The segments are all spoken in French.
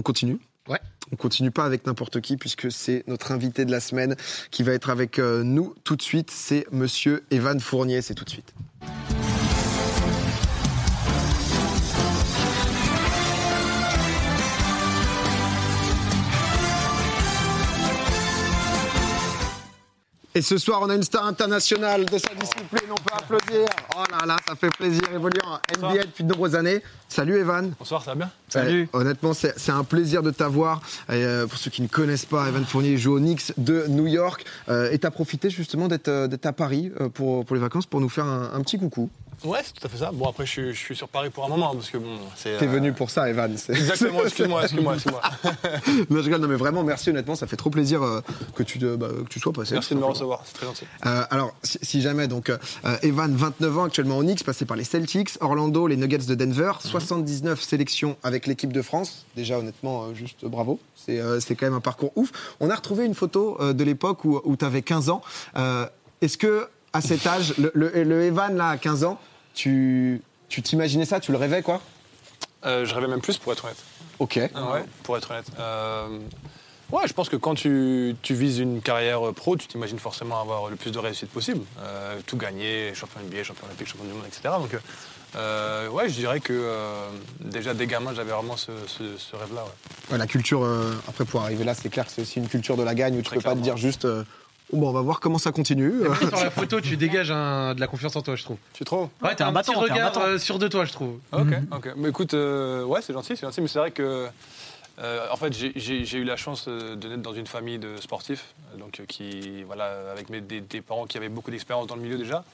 On continue Ouais. On continue pas avec n'importe qui puisque c'est notre invité de la semaine qui va être avec euh, nous tout de suite. C'est Monsieur Evan Fournier. C'est tout de suite. Et ce soir, on a une star internationale de sa discipline. On peut applaudir. Oh là là, ça fait plaisir. Évoluant en NBA depuis de nombreuses années. Salut Evan. Bonsoir, ça va bien Euh, honnêtement, c'est un plaisir de t'avoir. Euh, pour ceux qui ne connaissent pas, Evan Fournier joue aux Knicks de New York. Euh, et t'as profité justement d'être à Paris pour, pour les vacances pour nous faire un, un petit coucou. Ouais, c'est tout à fait ça. Bon, après, je suis, je suis sur Paris pour un moment, parce que bon, c'est... T'es euh, venu pour ça, Evan. c'est- Exactement, excuse-moi, excuse-moi, excuse-moi. Non, je rigole, non, mais vraiment, merci honnêtement. Ça fait trop plaisir euh, que, tu, bah, que tu sois passé. Merci de me recevoir, c'est très gentil. Euh, alors, si, si jamais, donc, Evan, 29 ans, actuellement au Knicks, passé par les Celtics, Orlando, les Nuggets de Denver, 79 sélections avec l'équipe de France. Déjà, honnêtement, juste bravo. C'est c'est quand même un parcours ouf. On a retrouvé une photo de l'époque où, où tu avais 15 ans. Est-ce que, à cet âge, le, le- le Evan, là, à 15 ans, tu tu t'imaginais ça Tu le rêvais, quoi? Euh, je rêvais même plus, pour être honnête. Ok. Ouais, pour être honnête. Euh, ouais, je pense que quand tu, tu vises une carrière pro, tu t'imagines forcément avoir le plus de réussite possible. Euh, tout gagner, champion NBA, champion olympique, champion du monde, etc. Donc, euh, ouais, je dirais que euh, déjà dès gamin, j'avais vraiment ce, ce- ce rêve-là. ouais. Ouais, la culture, après, pour arriver là, c'est clair que c'est aussi une culture de la gagne où tu Très peux pas te dire juste. Bon, on va voir comment ça continue. Sur la photo, tu dégages un- de la confiance en toi, je trouve. Tu trouves Ouais, t'as un, un petit battant, t'es un regard euh, sûr de toi, je trouve. Ok, ok. Mais écoute, euh, ouais, c'est gentil, c'est gentil, mais c'est vrai que. euh, en fait, j'ai- eu la chance de naître dans une famille de sportifs, donc qui, voilà, avec mes, des, des parents qui avaient beaucoup d'expérience dans le milieu déjà.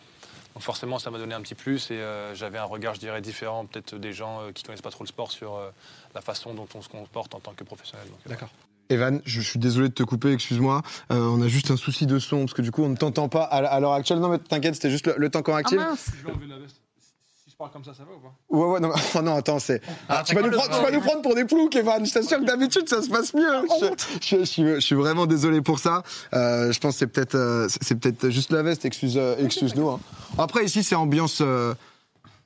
Donc forcément, ça m'a donné un petit plus et euh, j'avais un regard, je dirais, différent peut-être des gens euh, qui connaissent pas trop le sport sur euh, la façon dont on se comporte en tant que professionnel. D'accord. Evan, je suis désolé de te couper, excuse-moi. Euh, on a juste un souci de son parce que du coup on ne t'entend pas à, l'heure actuelle. Non mais t'inquiète, c'était juste le, le temps qu'on Ah active. mince Je vais enlever la veste. Si je parle comme ça, ça va ou pas? Ouais ouais non, oh non attends c'est. Ah, tu vas, nous t'as prendre, quoi, tu vas nous prendre pour des ploucs, Evan. Je t'assure que d'habitude ça se passe mieux. Je, je- je suis, je suis vraiment désolé pour ça. Euh, je pense que c'est peut-être euh, c'est peut-être juste la veste. Excuse excuse-nous. hein. Après ici c'est ambiance. euh,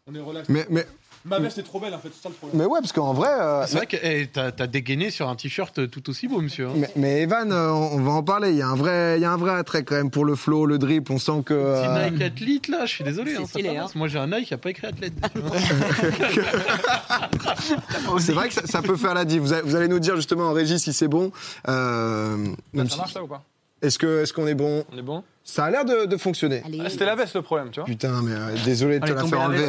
On est relax. mais mais Ma veste est trop belle en fait, c'est ça le problème. mais ouais parce qu'en vrai. euh, C'est vrai que eh, t'as t'as dégainé sur un t-shirt tout aussi beau, monsieur. hein. mais, mais Evan, euh, on on va en parler. Il y a un vrai, il y a un vrai attrait quand même pour le flow, le drip. On sent que. euh, Petit Nike athlète là, je suis désolé. C'est hein, ça stylé, passe. Moi j'ai un Nike qui a pas écrit athlète. C'est vrai que ça, ça peut faire la diff. Vous, allez- vous allez nous dire justement en régie si c'est bon. Euh, même Ça si- marche là ou pas? Est-ce que est-ce qu'on est bon? On est bon? Ça a l'air de, de fonctionner. Ah, C'était la veste le problème, tu vois Putain, mais euh, désolé de te la faire enlever.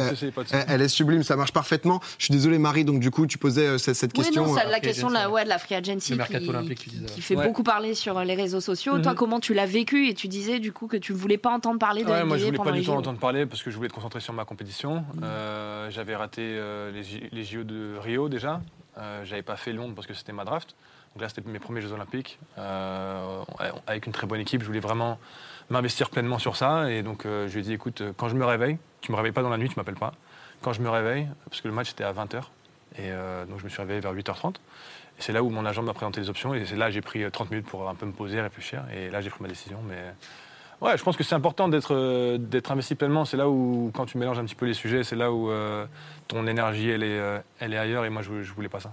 Elle, est sublime, ça marche parfaitement. Je suis désolé, Marie. Donc du coup, tu posais euh, cette, cette Oui, question. non, ça, euh, la question de la, ouais, de la free agency Le mercato qui, fait Ouais. beaucoup parler sur les réseaux sociaux. Toi, Mhm. comment tu l'as vécu? Et tu disais du coup que tu ne voulais pas entendre parler de Ouais, moi je voulais pendant pas du tout entendre parler parce que je voulais être concentré sur ma compétition. Euh, J'avais raté euh, les, JO de Rio déjà. Euh, J'avais pas fait Londres parce que c'était ma draft. Donc là, c'était mes premiers Jeux Olympiques. Euh, avec une très bonne équipe, je voulais vraiment m'investir pleinement sur ça. Et donc, euh, je lui ai dit écoute, euh, quand je me réveille, tu me réveilles pas dans la nuit, tu m'appelles pas. Quand je me réveille, parce que le match était à 20h, et euh, donc je me suis réveillé vers 8h30. Et c'est là où mon agent m'a présenté les options. Et c'est là que j'ai pris euh, 30 minutes pour un peu me poser, réfléchir. Et là, j'ai pris ma décision. Mais Ouais, je pense que c'est important d'être investi pleinement. C'est là où, quand tu mélanges un petit peu les sujets, c'est là où ton énergie, elle est, elle est ailleurs. Et moi, je, je voulais pas ça.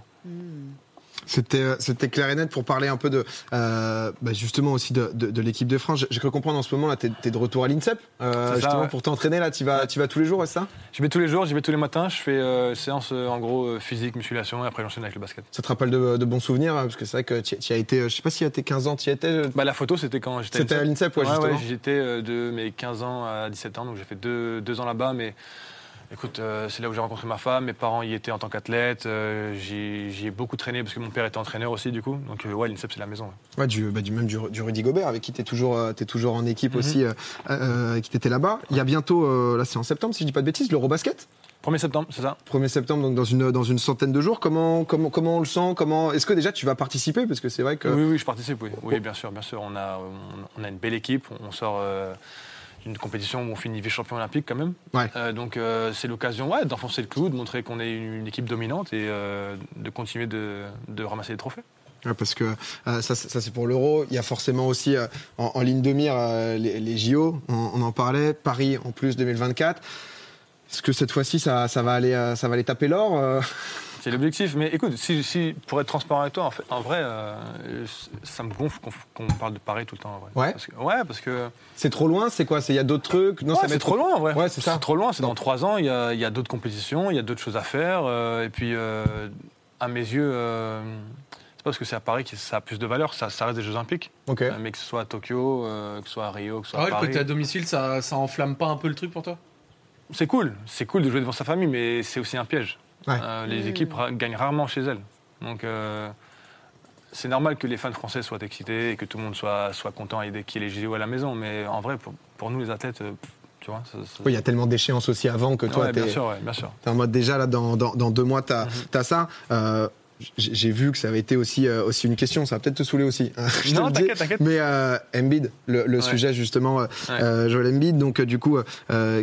C'était, euh, c'était clair et net pour parler un peu de, euh, bah, justement aussi de, de- de l'équipe de France. J'ai cru comprendre en ce moment là, t'es, t'es de retour à l'INSEP, euh, C'est justement ouais. pour t'entraîner là. Tu vas, tu vas tous les jours, est ça? Je vais tous les jours, j'y vais tous les matins. Je fais euh, séance en gros physique, musculation, et après j'enchaîne avec le basket. Ça te rappelle de, de bons souvenirs hein, parce que c'est vrai que tu as été, je sais pas si à tes 15 ans, tu y étais. Bah, la photo, c'était quand j'étais C'était à l'INSEP, ouais, Ouais, justement. ouais, j'étais de mes 15 ans à 17 ans, donc j'ai fait deux, deux ans là-bas. Mais écoute, euh, c'est là où j'ai rencontré ma femme. Mes parents y étaient en tant qu'athlètes. euh, j'y ai beaucoup traîné parce que mon père était entraîneur aussi, du coup. Donc, euh, ouais, l'INSEP, c'est la maison. ouais. Ouais, du, bah, du même du, du Rudy Gobert avec qui t'es toujours, euh, toujours en équipe Mhm. aussi, qui t'étais là-bas. Il y a bientôt, là c'est en septembre si je dis pas de bêtises, l'Eurobasket. 1er septembre, c'est ça 1er septembre, donc dans une, dans une centaine de jours. Comment, comment, comment on le sent? Comment... Est-ce que déjà tu vas participer? Parce que c'est vrai que. Oui, oui, je participe, oui. Oui, bien sûr, bien sûr. On a, on, on a une belle équipe. On sort d'une compétition où on finit vice-champion olympique quand même. Ouais. Euh, donc euh, c'est l'occasion ouais, d'enfoncer le clou, de montrer qu'on est une, une équipe dominante et euh, de continuer de, de ramasser des trophées. Ouais, parce que euh, ça, ça, c'est pour l'Euro. Il y a forcément aussi euh, en, en ligne de mire euh, les, les JO. On, on en parlait. Paris en plus 2024. Est-ce que cette fois-ci ça, ça va aller, ça va aller taper l'or C'est l'objectif. Mais écoute, si, si- pour être transparent avec toi, en, fait, en vrai, euh, ça me gonfle qu'on parle de Paris tout le temps. en vrai. Ouais. Parce que, ouais, parce que. C'est trop loin, c'est quoi? C'est- Il y a d'autres trucs? Non, Ouais, ça c'est trop loin en vrai. Ouais, c'est ça. trop loin, c'est dans trois ans, il y a, il y a d'autres compétitions, il y a d'autres choses à faire. euh, et puis, euh, à mes yeux, euh, c'est pas parce que c'est à Paris que ça a plus de valeur, ça, ça reste des Jeux Olympiques. Ok. Euh, mais que ce soit à Tokyo, euh, que ce soit à Rio, que ce soit Ah ouais, à le Paris. côté à domicile, ça, ça enflamme pas un peu le truc pour toi? C'est cool, c'est cool de jouer devant sa famille, mais c'est aussi un piège. Ouais. Euh, les équipes ra- gagnent rarement chez elles. Donc, euh, c'est normal que les fans français soient excités et que tout le monde soit, soit content et qu'il y ait les JO à la maison. Mais en vrai, pour, pour nous, les athlètes, euh, tu vois, ça- ça- Oui, Il y a tellement d'échéances aussi avant que toi, Ouais, bien sûr, ouais, t'es en mode déjà là dans, dans, dans deux mois, t'as as ça. Euh, j'ai vu que ça avait été aussi, euh, aussi une question, ça va peut-être te saouler aussi. hein, je Non, t'inquiète, t'inquiète. Mais euh, Embiid, le, le Ouais. sujet justement, euh, Ouais. euh, Joel Embiid, donc euh, du coup,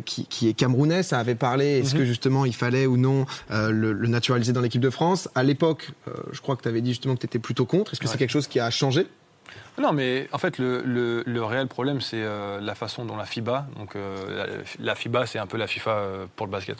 qui, qui est camerounais, ça avait parlé. Est-ce Mhm. que justement il fallait ou non le, le naturaliser dans l'équipe de France? À l'époque, je crois que tu avais dit justement que tu étais plutôt contre. Est-ce que c'est quelque chose qui a changé? Non, mais en fait, le, le- le réel problème, c'est euh, la façon dont la FIBA, donc euh, la, la FIBA, c'est un peu la FIFA euh, pour le basket.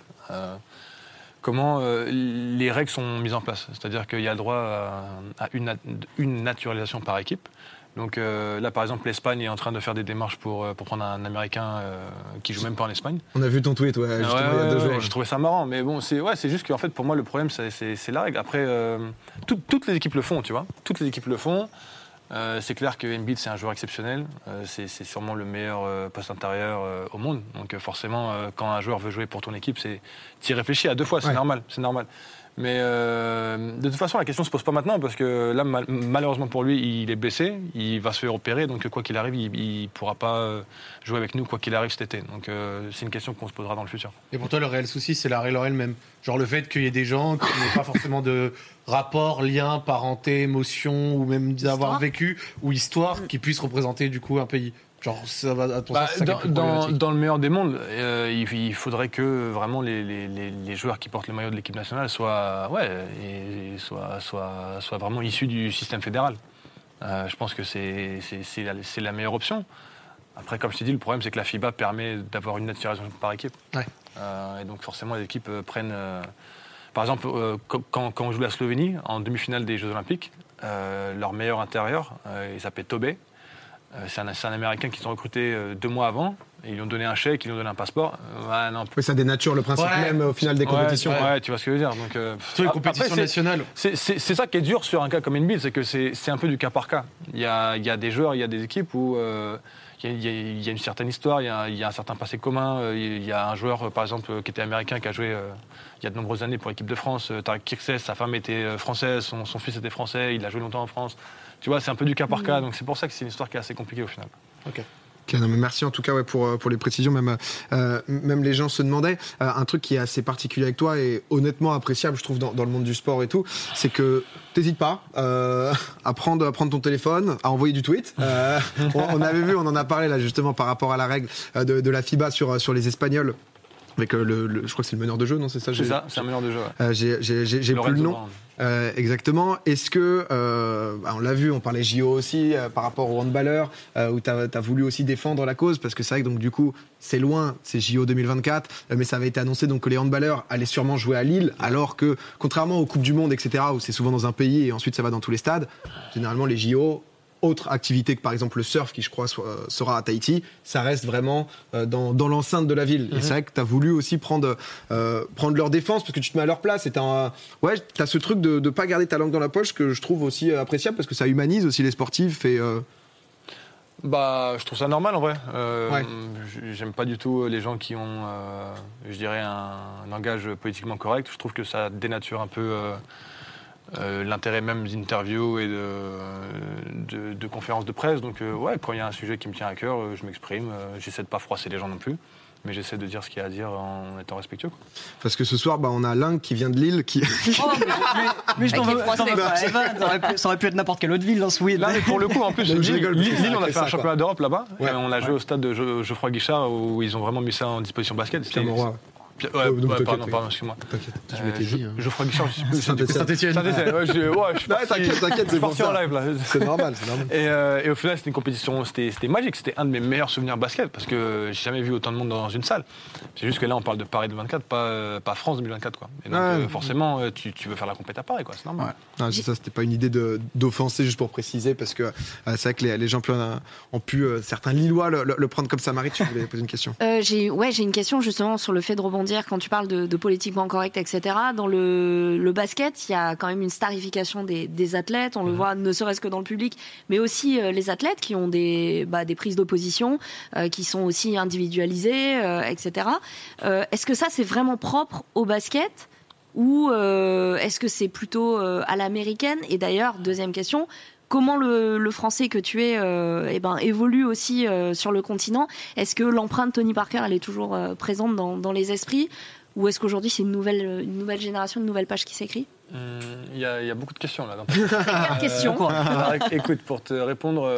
Comment euh, les règles sont mises en place. C'est-à-dire qu'il y a le droit à, à une, nat- une naturalisation par équipe. Donc euh, là, par exemple, l'Espagne est en train de faire des démarches pour, euh, pour prendre un Américain euh, qui joue même pas en Espagne. On a vu ton tweet, ouais, justement, Ouais, il y a ouais, deux ouais, jours. J'ai trouvé ça marrant, mais bon, c'est ouais, juste qu'en fait, pour moi, le problème, c'est- la règle. Après, tout- toutes les équipes le font, tu vois. Toutes les équipes le font. Euh, c'est clair que Embiid, c'est un joueur exceptionnel. Euh, c'est sûrement le meilleur euh, poste intérieur euh, au monde. Donc forcément, euh, quand un joueur veut jouer pour ton équipe, c'est y réfléchis à deux fois. C'est Ouais. normal, c'est normal. Mais euh, de toute façon, la question se pose pas maintenant parce que là, mal- malheureusement pour lui, il est blessé, il va se faire opérer, donc quoi qu'il arrive, il, il pourra pas euh, jouer avec nous quoi qu'il arrive cet été. Donc euh, c'est une question qu'on se posera dans le futur. Et pour toi, le réel souci, c'est la règle elle-même. Genre le fait qu'il y ait des gens qui n'aient pas forcément de rapport, lien, parenté, émotion, ou même d'avoir vécu, ou histoire, qui puissent représenter du coup un pays. Genre, ça va à ton Bah, ça dans, le meilleur des mondes, euh, il, il faudrait que vraiment les, les- les- les joueurs qui portent le maillot de l'équipe nationale soient, ouais, et- et soient, soient- soient vraiment issus du système fédéral. Euh, je pense que c'est la, meilleure option. Après, comme je t'ai dit, le problème c'est que la FIBA permet d'avoir une naturalisation par équipe. Ouais. Euh, et donc forcément, les équipes prennent. par exemple, quand, on joue la Slovénie en demi-finale des Jeux Olympiques, leur meilleur intérieur, il s'appelle Tobé. Euh, c'est un, Américain qu'ils ont recruté euh, deux mois avant. Et ils lui ont donné un chèque, ils lui ont donné un passeport. Non, Oui, ça dénature le principe Ouais. même au final des Ouais, compétitions. Ouais, tu vois ce que je veux dire. Donc, euh, Surtout les compétitions c'est- nationales. c'est ça qui est dur sur un cas comme Embiid, c'est que c'est un peu du cas par cas. Il y a, il y a des joueurs, il y a des équipes où euh, il, y a, il y une certaine histoire, il y a, il y a un certain passé commun. Il y a un joueur, par exemple, qui était américain, qui a joué euh, il y a de nombreuses années pour l'équipe de France. Tarek Kirksey, sa femme était française, son, son fils était français, il a joué longtemps en France. Tu vois, c'est un peu du cas par cas, donc c'est pour ça que c'est une histoire qui est assez compliquée au final. Ok. Ok, non, mais merci en tout cas ouais, pour, euh, pour les précisions. Même, euh, même les gens se demandaient. euh, un truc qui est assez particulier avec toi et honnêtement appréciable, je trouve, dans, dans le monde du sport et tout, c'est que t'hésites pas euh, à, prendre, à prendre ton téléphone, à envoyer du tweet. Euh, on, on avait vu, on en a parlé là justement par rapport à la règle de, de la FIBA sur, sur les Espagnols. Avec le, le- je crois que c'est le meneur de jeu, non C'est ça C'est j'ai- ça, c'est un meilleur de jeu. ouais. euh, J'ai plus le nom. Euh, exactement. Est-ce que, euh, bah, on l'a vu, on parlait JO aussi euh, par rapport aux handballeurs, euh, où tu as, voulu aussi défendre la cause, parce que c'est vrai que donc, du coup, c'est loin, c'est JO 2024, euh, mais ça avait été annoncé donc, que les handballeurs allaient sûrement jouer à Lille, alors que, contrairement aux Coupes du Monde, etc., où c'est souvent dans un pays et ensuite ça va dans tous les stades, généralement les JO, autre activité que par exemple le surf, qui je crois soit- euh, sera à Tahiti, ça reste vraiment euh, dans, dans l'enceinte de la ville. Et c'est vrai que tu as voulu aussi prendre, euh, prendre leur défense parce que tu te mets à leur place. Et ouais, tu as ce truc de ne pas garder ta langue dans la poche que je trouve aussi appréciable parce que ça humanise aussi les sportifs. Et, euh, Bah, je trouve ça normal en vrai. Ouais. J'aime pas du tout les gens qui ont, je dirais, un langage politiquement correct. Je trouve que ça dénature un peu euh, l'intérêt même d'interviews et de, de, de conférences de presse. Donc, euh, ouais, quand il y a un sujet qui me tient à cœur, euh, je m'exprime. Euh, J'essaie de pas froisser les gens non plus, mais j'essaie de dire ce qu'il y a à dire en étant respectueux. quoi. parce que ce soir, bah, on a l'un qui vient de Lille qui. Oh, mais, mais- mais je t'en veux ça aurait pu- ça aurait pu être n'importe quelle autre ville dans ce week Là, mais pour le coup, en plus, Lille, Lille, Lille, on a fait un championnat d'Europe là-bas. Ouais. Et on a joué au stade de Geoffroy Guichard où ils ont vraiment mis ça en disposition basket. C'était- Oh, ouais, non, ouais, t'inquiète, pardon, excuse-moi. T'inquiète. Je Euh, m'étais dit. hein. Geoffroy Guichard, je. Saint-Étienne. Saint-Etienne. Saint-Étienne, ouais, je, ouais, je suis parti- t'inquiète, t'inquiète, je c'est suis parti en live là. C'est normal, c'est normal. Et, euh, et au final, c'était une compétition, c'était c'était magique. C'était un de mes meilleurs souvenirs basket parce que j'ai jamais vu autant de monde dans une salle. C'est juste que là, on parle de Paris 2024, pas, pas France 2024. Quoi. Et donc, euh, forcément, tu, tu veux faire la compète à Paris, quoi. C'est normal. Non, c'est ça, c'était pas une idée de- d'offenser, juste pour préciser, parce que euh, c'est vrai que les, les champions ont pu, euh, certains Lillois, le, le- le prendre comme ça. Marie, tu voulais poser une question Euh, j'ai ouais, j'ai une question justement sur le fait de rebondir quand tu parles de, de politiquement correct, etc. Dans le, le basket, il y a quand même une starification des, des athlètes. On le voit ne serait-ce que dans le public, mais aussi euh, les athlètes qui ont des, bah, des prises d'opposition, euh, qui sont aussi individualisées, euh, etc. Est-ce que ça c'est vraiment propre au basket ou est-ce que c'est plutôt à l'américaine? Et d'ailleurs, deuxième question. Comment le, le français que tu es euh, eh ben, évolue aussi euh, sur le continent? Est-ce que l'empreinte Tony Parker elle est toujours euh, présente dans, dans les esprits? Ou est-ce qu'aujourd'hui c'est une nouvelle, une nouvelle génération, une nouvelle page qui s'écrit? Hum, Il y, a- il y a beaucoup de questions là. dans- Quatre questions. Alors, éc- écoute, pour te répondre,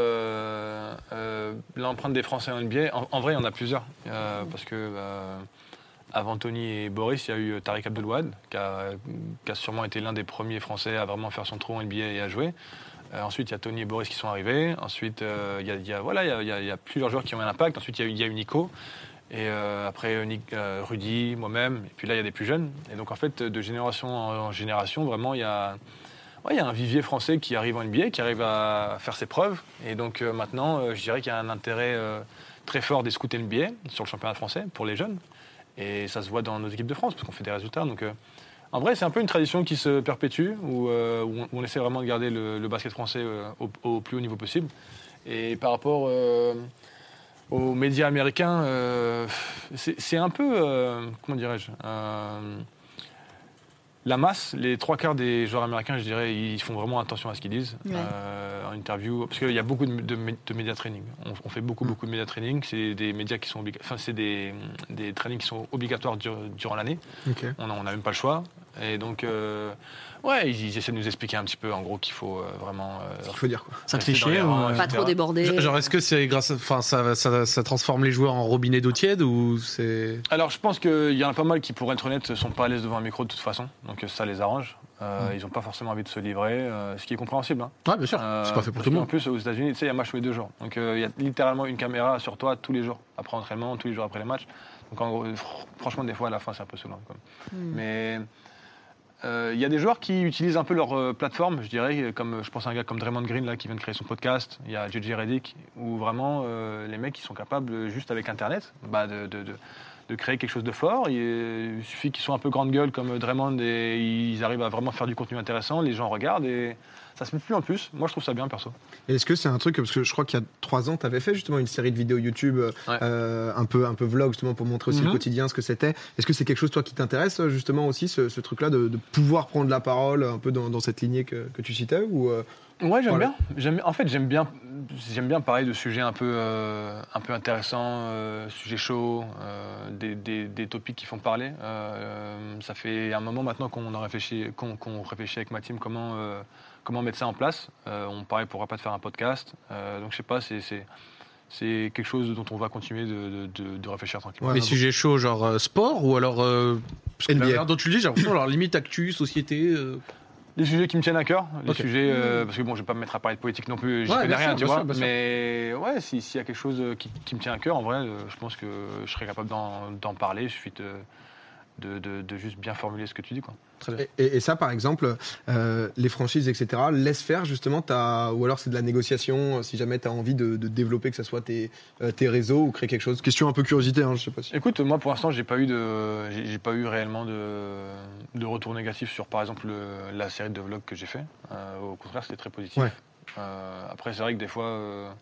l'empreinte des Français en NBA, en, en vrai, il y en a plusieurs. Euh, parce que avant Tony et Boris, il y a eu Tariq Abdelouad, qui a, qui a sûrement été l'un des premiers Français à vraiment faire son trou en NBA et à jouer. Euh, ensuite, il y a Tony et Boris qui sont arrivés. Ensuite, euh, il y, a, voilà, il y a- plusieurs joueurs qui ont un impact. Ensuite, il y a eu, Nico. Et euh, après, euh, euh, Rudy, moi-même. Et puis là, il y a des plus jeunes. Et donc, en fait, de génération en, génération, vraiment, il y a, il y a un vivier français qui arrive en NBA, qui arrive à faire ses preuves. Et donc, euh, maintenant, euh, je dirais qu'il y a un intérêt euh, très fort des scouts NBA sur le championnat français pour les jeunes. Et ça se voit dans nos équipes de France, parce qu'on fait des résultats. Donc, euh, en vrai, c'est un peu une tradition qui se perpétue, où, euh, on, essaie vraiment de garder le, basket français euh, au, plus haut niveau possible. Et par rapport euh, aux médias américains, c'est un peu, comment dirais-je, la masse, les trois quarts des joueurs américains, je dirais, ils font vraiment attention à ce qu'ils disent Ouais. euh, en interview, parce qu'il y a beaucoup de, de, mé- de médias training. On, on fait beaucoup, beaucoup de médias training. C'est des médias qui sont, enfin, c'est des, des trainings qui sont obligatoires dur- durant l'année. On n'a même pas le choix. Et donc, euh, ouais, ils, ils essaient de nous expliquer un petit peu, en gros, qu'il faut euh, vraiment. euh, Il faut dire quoi. Ça chier rangs, ou... etc. Pas trop débordé. Genre, est-ce que c'est grâce. Enfin, ça, ça, ça transforme les joueurs en robinet d'eau tiède ou c'est. Alors, je pense qu'il y en a pas mal qui, pour être honnête, sont pas à l'aise devant un micro de toute façon. Donc, ça les arrange. Euh, Ils n'ont pas forcément envie de se livrer, euh, ce qui est compréhensible. hein. Ouais, bien sûr. Euh, c'est pas fait pour tout le monde. plus, aux États-Unis, tu sais, il y a match tous les deux jours. Donc, euh, il y a littéralement une caméra sur toi tous les jours, après entraînement, tous les jours après les matchs. Donc, en gros, franchement, des fois, à la fin, c'est un peu saoulant. Hmm. Mais euh, il y a des joueurs qui utilisent un peu leur euh, plateforme, je dirais, comme je pense à un gars comme Draymond Green là, qui vient de créer son podcast. Il y a JJ Redick, où vraiment euh, les mecs ils sont capables, euh, juste avec Internet, bah, de- de créer quelque chose de fort. Il, il suffit qu'ils soient un peu grande gueule comme Draymond et ils arrivent à vraiment faire du contenu intéressant. Les gens regardent et ça se met plus en plus. Moi, je trouve ça bien, perso. Et Est-ce que c'est un truc, parce que je crois qu'il y a trois ans, tu avais fait justement une série de vidéos YouTube, euh, Ouais. euh, un, peu, un peu vlog, justement, pour montrer aussi le Mhm. quotidien, ce que c'était. Est-ce que c'est quelque chose, toi, qui t'intéresse, euh, justement, aussi, ce, ce truc-là, de, de pouvoir prendre la parole un peu dans, dans cette lignée que, que tu citais ou, euh, Ouais, j'aime Voilà. bien. En fait, j'aime bien, j'aime bien parler de sujets un peu, euh, un peu intéressants, euh, sujets chauds, euh, des, des, des topics qui font parler. Euh, ça fait un moment maintenant qu'on a réfléchi, qu'on, qu'on réfléchit avec ma team comment, euh, comment mettre ça en place. Euh, on parlait pourquoi pas de faire un podcast. Euh, donc je sais pas, c'est, c'est, c'est quelque chose dont on va continuer de, de, de- de réfléchir tranquillement. Ouais, Mais bon. sujet chaud, genre euh, sport ou alors. euh, parce que la NBA. manière dont tu le dis, j'ai l'impression, alors limite actu, société. euh, Les sujets qui me tiennent à cœur, les sujets, euh, parce que bon, je vais pas me mettre à parler de politique non plus, j'y Ouais, connais rien, sûr, tu vois. sûr, mais ouais, si- s'il y a quelque chose euh, qui, qui me tient à cœur, en vrai, euh, je pense que je serais capable d'en d'en parler. Il suffit de, de, de- de juste bien formuler ce que tu dis, quoi. Et, et- et ça, par exemple, euh, les franchises, etc., laisse faire justement, ta... ou alors c'est de la négociation, euh, si jamais tu as envie de, de développer, que ce soit tes, euh, tes réseaux ou créer quelque chose. Question un peu curiosité, hein, je sais pas si. Écoute, moi pour l'instant, j'ai pas eu de, j'ai j'ai pas eu réellement de, de retour négatif sur, par exemple, le- la série de vlogs que j'ai fait. Euh, au contraire, c'était très positif. Ouais. Euh, après, c'est vrai que des fois,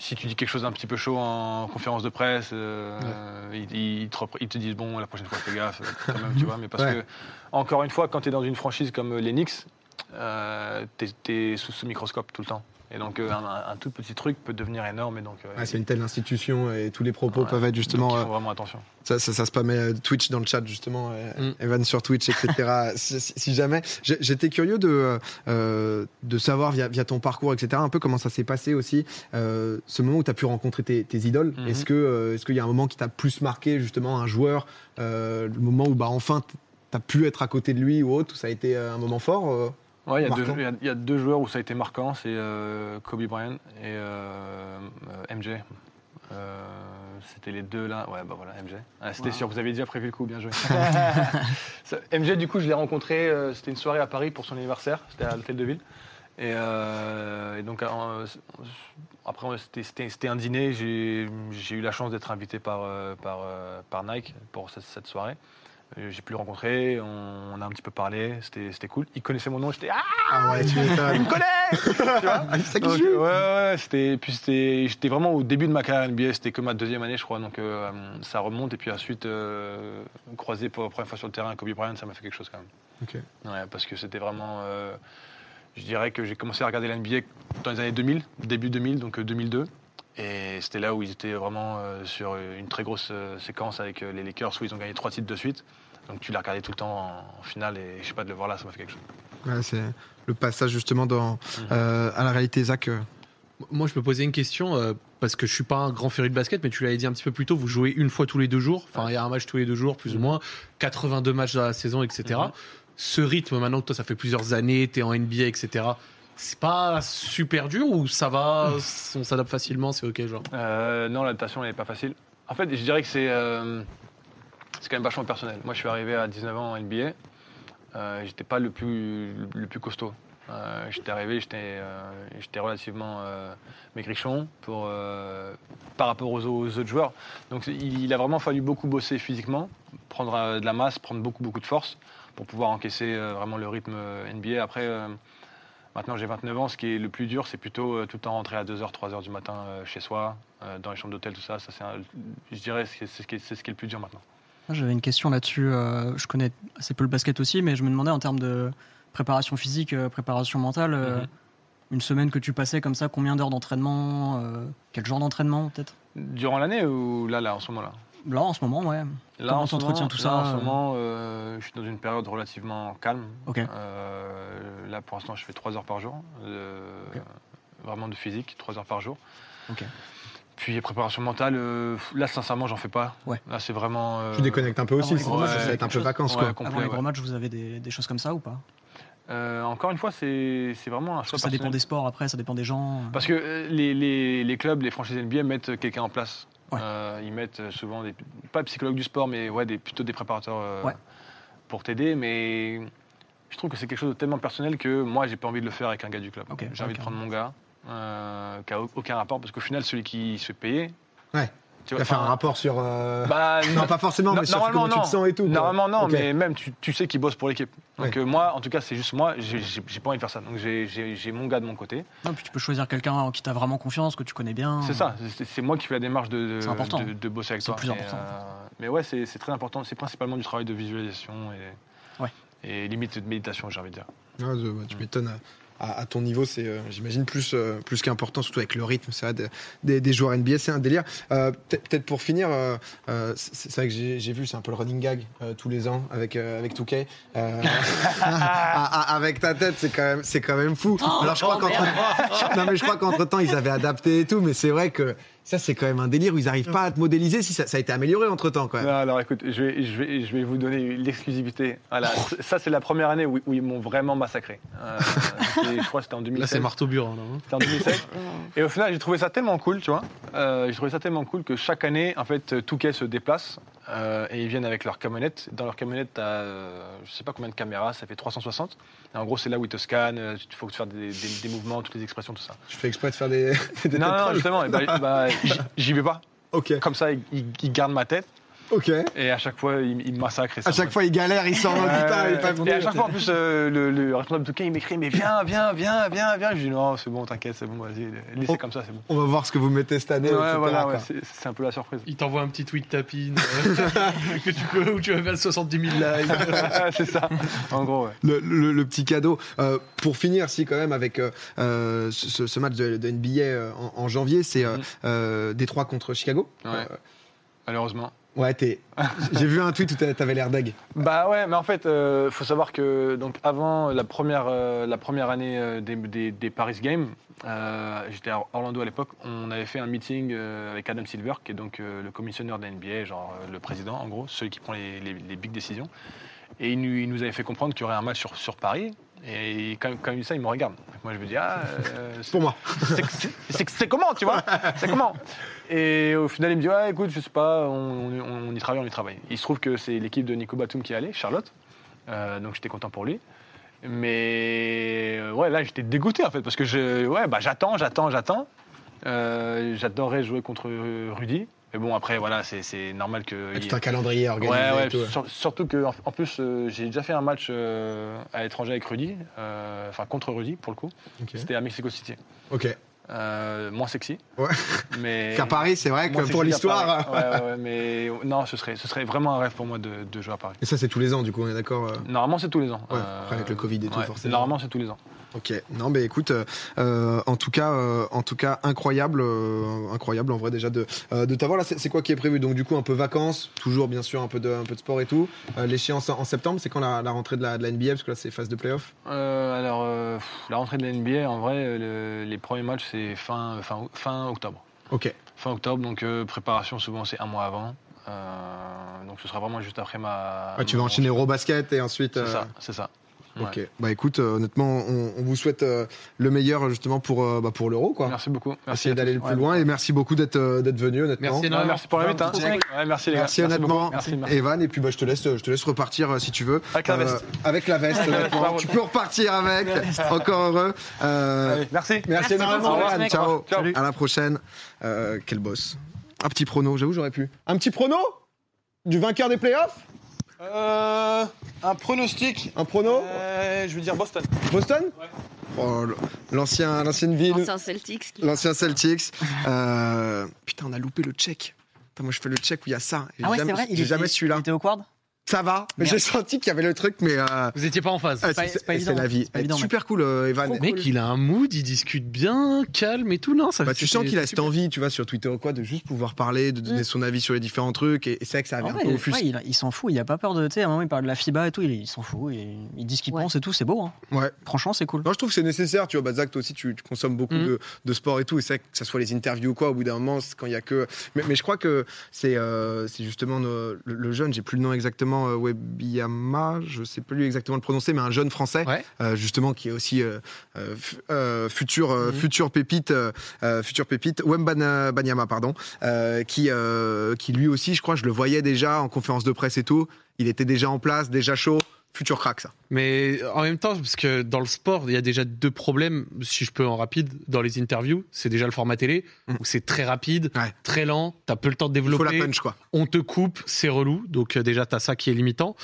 si tu dis quelque chose d'un petit peu chaud en conférence de presse, euh, ils, ils te, repre- ils te disent bon, la prochaine fois, fais gaffe, quand même, tu vois. Mais parce Ouais. que, encore une fois, quand tu es dans une franchise comme euh, t'es es sous ce microscope tout le temps. Et donc, euh, un, un tout petit truc peut devenir énorme. Et donc, euh, Ah, c'est une telle institution et tous les propos Ouais. peuvent être donc, justement. il euh, faut vraiment attention. Ça, ça, ça euh, Twitch dans le chat justement, euh, Mm. Evan sur Twitch, etc. si, jamais, j'étais curieux de euh, de savoir via, via ton parcours, etc. Un peu comment ça s'est passé aussi, euh, ce moment où tu as pu rencontrer tes, tes idoles. Mhm. Est-ce que euh, est-ce qu'il y a un moment qui t'a plus marqué justement un joueur, euh, le moment où bah enfin tu as pu être à côté de lui ou autre, où ça a été euh, un moment fort. Ouais, il y, a deux- y a- joueurs où ça a été marquant, c'est euh, Kobe Bryant et euh, euh, MJ. Euh, c'était les deux là. Ouais, bah voilà, MJ. Ah, c'était Wow. sûr, vous avez déjà prévu le coup, bien joué. Ça- MJ, du coup, je l'ai rencontré, euh, c'était une soirée à Paris pour son anniversaire, c'était à l'hôtel de ville. Et, euh, et donc, euh, après, c'était- un dîner, j'ai j'ai eu la chance d'être invité par, euh, par, euh, par Nike pour cette, cette soirée. Euh, J'ai pu le rencontrer, on, on a un petit peu parlé, c'était cool. Il connaissait mon nom, j'étais Ah, Ah ouais, tu m'étonnes. il me connaît C'est qui Donc, ouais, ouais, c'était, puis c'était, j'étais vraiment au début de ma carrière NBA, c'était que ma deuxième année, je crois, donc euh, ça remonte. Et puis ensuite, euh, croisé pour la première fois sur le terrain, Kobe Bryant, ça m'a fait quelque chose quand même. Ok. Ouais, parce que c'était vraiment. euh, je dirais que j'ai commencé à regarder la NBA dans les années 2000, début 2000, donc euh, 2002. Et c'était là où ils étaient vraiment euh, sur une très grosse euh, séquence avec euh, les Lakers où ils ont gagné trois titres de suite. Donc tu les regardais tout le temps en, finale et je sais pas de le voir là, ça m'a fait quelque chose. Ouais, c'est le passage justement dans euh, à la réalité, Zach. Moi, je me posais une question euh, parce que je suis pas un grand féru de basket, mais tu l'avais dit un petit peu plus tôt. Vous jouez une fois tous les deux jours. Enfin, il y a un match tous les deux jours, plus ou Mhm. moins. 82 matchs dans la saison, etc. Mhm. Ce rythme, maintenant que toi, ça fait plusieurs années, t'es en NBA, etc. C'est pas super dur ou ça va, on s'adapte facilement, c'est ok, genre? Euh, non, l'adaptation n'est pas facile. En fait, je dirais que c'est euh, quand même vachement personnel. Moi, je suis arrivé à 19 ans en NBA. Euh, j'étais pas le plus, le plus costaud. Euh, j'étais arrivé, j'étais euh, relativement maigrichon par rapport aux, autres joueurs. Donc il, il a vraiment fallu beaucoup bosser physiquement, prendre de la masse, prendre beaucoup, beaucoup de force pour pouvoir encaisser vraiment le rythme NBA. Après, maintenant j'ai 29 ans, ce qui est le plus dur, c'est plutôt euh, tout le temps rentrer à 2h, 3h du matin euh, chez soi, euh, dans les chambres d'hôtel, tout ça. ça c'est je dirais que c'est ce, qui est- c'est ce qui est le plus dur maintenant. J'avais une question là-dessus. je connais assez peu le basket aussi, mais je me demandais en termes de préparation physique, préparation mentale, Mhm. une semaine que tu passais comme ça, combien d'heures d'entraînement Quel genre d'entraînement peut-être? Durant l'année ou là, là, en ce moment-là? Là, en ce moment, ouais. Là, Comment en ce t'entretiens moment- tout là, ça, En ce euh moment, euh, je suis dans une période relativement calme. Ok. Euh, là, pour l'instant, je fais 3 heures par jour. euh. Vraiment de physique, 3 heures par jour. Ok. Puis préparation mentale, euh, là, sincèrement, j'en fais pas. Ouais. Là, c'est vraiment. euh, Tu déconnectes un peu aussi, c'est ça va être un peu vacances Ouais, quoi. complet, Avant les ouais. gros matchs, vous avez des, des choses comme ça ou pas? Euh, encore une fois, c'est c'est vraiment un Parce choix que ça dépend des sports après, ça dépend des gens. Parce que les, les- les clubs, les franchises NBA mettent quelqu'un en place. Ouais. Euh, ils mettent souvent des, pas psychologues du sport, mais ouais, des, plutôt des préparateurs euh, Ouais. pour t'aider. Mais je trouve que c'est quelque chose de tellement personnel que moi, j'ai pas envie de le faire avec un gars du club. J'ai envie de prendre mon gars, euh, qui a au- aucun rapport, parce qu'au final, celui qui se fait payer. Ouais. Tu Tu as fait un rapport sur. euh, bah, Non, pas forcément, mais sur normalement, comment tu te non. sens et tout. quoi. Normalement, non, mais même tu, tu sais qu'il bosse pour l'équipe. Donc Ouais. euh, moi, en tout cas, c'est juste moi, j'ai pas envie de faire ça. Donc j'ai- mon gars de mon côté. Non, puis tu peux choisir quelqu'un en qui t'as vraiment confiance, que tu connais bien. C'est ça, c'est- c'est moi qui fais la démarche de, de, C'est important. de- de bosser avec C'est toi. le plus important. euh, mais ouais, c'est c'est très important. C'est principalement du travail de visualisation et, Ouais. et limite de méditation, j'ai envie de dire. Ouais, tu m'étonnes. À, à ton niveau, c'est, euh, j'imagine, plus, euh, plus qu'important, surtout avec le rythme ça, de- des, des joueurs NBA. C'est un délire. Euh, peut- Peut-être pour finir, euh, euh, c'est c'est vrai que j'ai j'ai vu, c'est un peu le running gag euh, tous les ans avec, euh, avec Touquet. Euh, avec ta tête, c'est quand, même- c'est quand même fou. Alors, je crois qu'entre non, mais je crois qu'entre temps, ils avaient adapté et tout, mais c'est vrai que ça, c'est quand même un délire où ils n'arrivent pas à te modéliser. Si ça, ça a été amélioré entre temps, quand même. Non, alors écoute, je vais, je vais, je vais vous donner l'exclusivité. Voilà, ça, c'est la première année où, où ils m'ont vraiment massacré. Euh, je crois que c'était en Là, 2016. c'est marteau burin. là, hein. C'était en 2016. Et au final, j'ai trouvé ça tellement cool, tu vois. Euh, j'ai trouvé ça tellement cool que chaque année, en fait, Touquet se déplace euh, et ils viennent avec leur camionnette. Dans leur camionnette, tu as, je sais pas combien de caméras, ça fait 360. Et en gros, c'est là où ils te scannent, euh, il faut que tu fasses des, des- des mouvements, toutes les expressions, tout ça. Je fais exprès de faire des, des non, non, justement, bah, bah, j'y vais pas. Ok. Comme ça, ils gardent ma tête. Ok. Et à chaque fois, il, il me massacre. et À chaque fois, il galère, il sort. Il pas et à chaque fois, en plus, euh, le, le responsable de Touquet, il m'écrit Mais viens, viens, viens, viens, viens. Je dis Non, c'est bon, t'inquiète, c'est bon, vas-y, laissez Oh. comme ça, c'est bon. On va voir ce que vous mettez cette année. Ouais, etc., voilà, ouais, c'est un peu la surprise. Il t'envoie un petit tweet tapine euh, que tu peux, où tu vas faire 70 000 likes. c'est ça, en gros, ouais. le, le- le petit cadeau. Euh, pour finir, si quand même avec euh, ce, ce match de, de NBA en, en janvier, c'est euh, Détroit contre Chicago. Ouais. Euh, Malheureusement. Ouais. J'ai vu un tweet où t'a- t'avais l'air deg. Bah ouais, mais en fait, il faut savoir que donc avant la première, euh, la première année euh, des, Paris Games, euh, j'étais à Orlando à l'époque, on avait fait un meeting euh, avec Adam Silver, qui est donc euh, le commissionneur de la NBA, genre euh, le président en gros, celui qui prend les, big décisions. Et il nous, avait fait comprendre qu'il y aurait un match sur Paris. Et quand, quand il dit ça, il me regarde. Moi je me dis, ah, euh, c'est- Pour moi. c'est- c'est- c'est c'est comment, tu vois C'est comment Et au final, il me dit, ouais, écoute, je sais pas, on, on- on y travaille, on y travaille. Il se trouve que c'est l'équipe de Nico Batum qui est allée, Charlotte. Euh, donc j'étais content pour lui. Mais euh, ouais, là, j'étais dégoûté en fait, parce que je, ouais, bah, j'attends, j'attends, j'attends. Euh, J'adorerais jouer contre Rudy. Mais bon, après, voilà, c'est- normal que. Il y a il- tout un calendrier organisé. Ouais, ouais, et tout, ouais. sur- surtout que en, en plus euh, j'ai déjà fait un match euh, à l'étranger avec Rudy, euh, enfin contre Rudy pour le coup. C'était à Mexico City. Ok. Moins sexy. Ouais. Mais Qu'à Paris, c'est vrai que pour l'histoire. Ouais, ouais, mais non, ce serait, ce serait vraiment un rêve pour moi de, de jouer à Paris. Et ça, c'est tous les ans, du coup, on est d'accord. Normalement, c'est tous les ans. Ouais, après, avec le Covid et tout, forcément. Normalement, c'est tous les ans. Ok. Non, mais écoute, euh, euh, en tout cas, euh, en tout cas, incroyable, euh, incroyable en vrai déjà de de t'avoir là. C'est quoi qui est prévu? Donc du coup, un peu vacances, toujours bien sûr un peu de un peu de sport et tout. L'échéance en septembre, c'est quand la, la rentrée de la, de la NBA parce que là c'est phase de playoff. Alors, la rentrée de la NBA, en vrai, le- les premiers matchs, c'est fin, fin, fin octobre. Ok. Fin octobre, donc préparation, souvent, c'est un mois avant. Donc, ce sera vraiment juste après ma. Ouais, tu vas enchaîner Eurobasket et ensuite. C'est ça, c'est ça. Ouais. Ok. Bah écoute, euh, honnêtement, on, on vous souhaite euh, le meilleur justement pour euh, bah, pour l'euro quoi. Merci beaucoup. Merci d'aller le plus Ouais. loin et merci beaucoup d'être euh, d'être venu honnêtement. Merci Ouais, énormément. merci pour l'invite. hein. Ouais, merci les gars. Merci honnêtement. Merci, merci. Evan, et puis bah, je te laisse, je te laisse repartir euh, si tu veux. Avec la veste. avec la veste, honnêtement. Tu peux repartir avec. Encore heureux. Euh, Allez, merci. merci, énormément, Evan. Ciao. Ciao. À la prochaine. Quel boss. Un petit prono, j'avoue, j'aurais pu. Un petit prono Du vainqueur des playoffs? Euh, un pronostic. Un prono Euh, je veux dire Boston. Boston Oh, l'ancien, l'ancienne ville. Ancien Celtics. qui- L'ancien Celtics. Euh, putain, on a loupé le check. Putain, moi, je fais le check où il y a ça. J'ai Ah ouais, jamais, c'est vrai. il J'ai était- jamais celui-là. Il était au quad? Ça va. J'ai senti qu'il y avait le truc, mais. euh, Vous étiez pas en phase. ah, c'est la vie. c'est pas évident, mec. Super cool, euh, Evan. Mec, il a un mood, il discute bien, calme et tout, non ça Bah, tu sens qu'il a cette envie, tu vois, sur Twitter ou quoi, de juste pouvoir parler, de donner Mm. son avis sur les différents trucs. Et, et c'est vrai que ça avait Ah un ouais, peu ouais, il, il s'en fout, il a pas peur de. Tu sais, à un moment, il parle de la FIBA et tout, il, il s'en fout. Il, il dit ce qu'il Ouais. pense et tout, c'est beau. Hein. Ouais. Franchement, c'est cool. Non, je trouve que c'est nécessaire, tu vois, bah, Zach, toi aussi, tu, tu consommes beaucoup Mm. de, de sport et tout, et c'est vrai que, que ça soit les interviews ou quoi, au bout d'un moment, c'est quand il y a que. Mais, mais je crois que c'est euh, justement le jeune, j'ai plus le nom exactement, euh, Webiyama, je sais plus exactement le prononcer, mais un jeune français, Ouais. euh, justement, qui est aussi euh, fu- futur, Mhm. futur pépite, futur pépite, Wembana Banyama, pardon, qui, qui lui aussi, je crois, je le voyais déjà en conférence de presse et tout, il était déjà en place, déjà chaud, futur crack, ça. Mais en même temps, parce que dans le sport, il y a déjà deux problèmes, si je peux en rapide, dans les interviews. C'est déjà le format télé, Mm. où c'est très rapide, Ouais. très lent, t'as peu le temps de Il faut la développer. punch, quoi. on te coupe, c'est relou. Donc euh, déjà, t'as ça qui est limitant.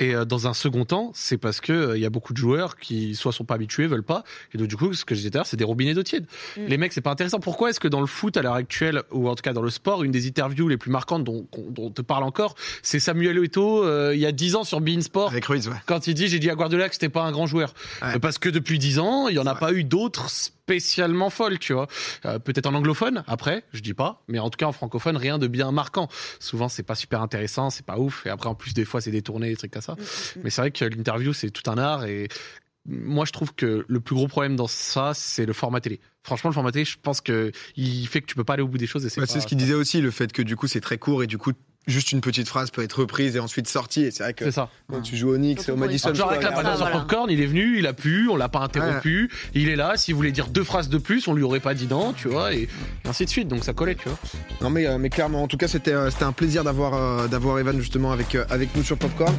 Et euh, dans un second temps, c'est parce que euh, il y a beaucoup de joueurs qui soit sont pas habitués, veulent pas. Et donc du coup, ce que je disais tout à l'heure, c'est des robinets d'eau tiède. Mm. Les mecs, c'est pas intéressant. Pourquoi est-ce que dans le foot à l'heure actuelle, ou en tout cas dans le sport, une des interviews les plus marquantes dont, on te parle encore, c'est Samuel Eto'o euh, il y a 10 ans sur Bein Sport. Avec Ruiz, ouais. Quand il dit j'ai dit à Guardiola que c'était pas un grand joueur. Ouais. Euh, parce que depuis 10 ans il y en a Ouais. pas eu d'autres spécialement folles tu vois. Euh, peut-être en anglophone après je dis pas mais en tout cas en francophone rien de bien marquant. Souvent c'est pas super intéressant c'est pas ouf et après en plus des fois c'est détourné des trucs comme ça. Mm, mais c'est vrai que l'interview c'est tout un art et moi je trouve que le plus gros problème dans ça c'est le format télé. Franchement le format télé je pense que il fait que tu peux pas aller au bout des choses et c'est Bah, pas- ce qu'il disait aussi, le fait que du coup c'est très court et du coup juste une petite phrase peut être reprise et ensuite sortie. Et c'est vrai que c'est ça quand tu joues au Knicks et au Madison genre Square avec la patate sur voilà. popcorn, il est venu, il a pu, on l'a pas interrompu, il est là, s'il voulait dire deux phrases de plus, on lui aurait pas dit non, tu vois, et ainsi de suite, donc ça collait, tu vois. Non mais, euh, mais clairement, en tout cas c'était euh, c'était un plaisir d'avoir euh, d'avoir Evan justement avec, avec nous sur Popcorn.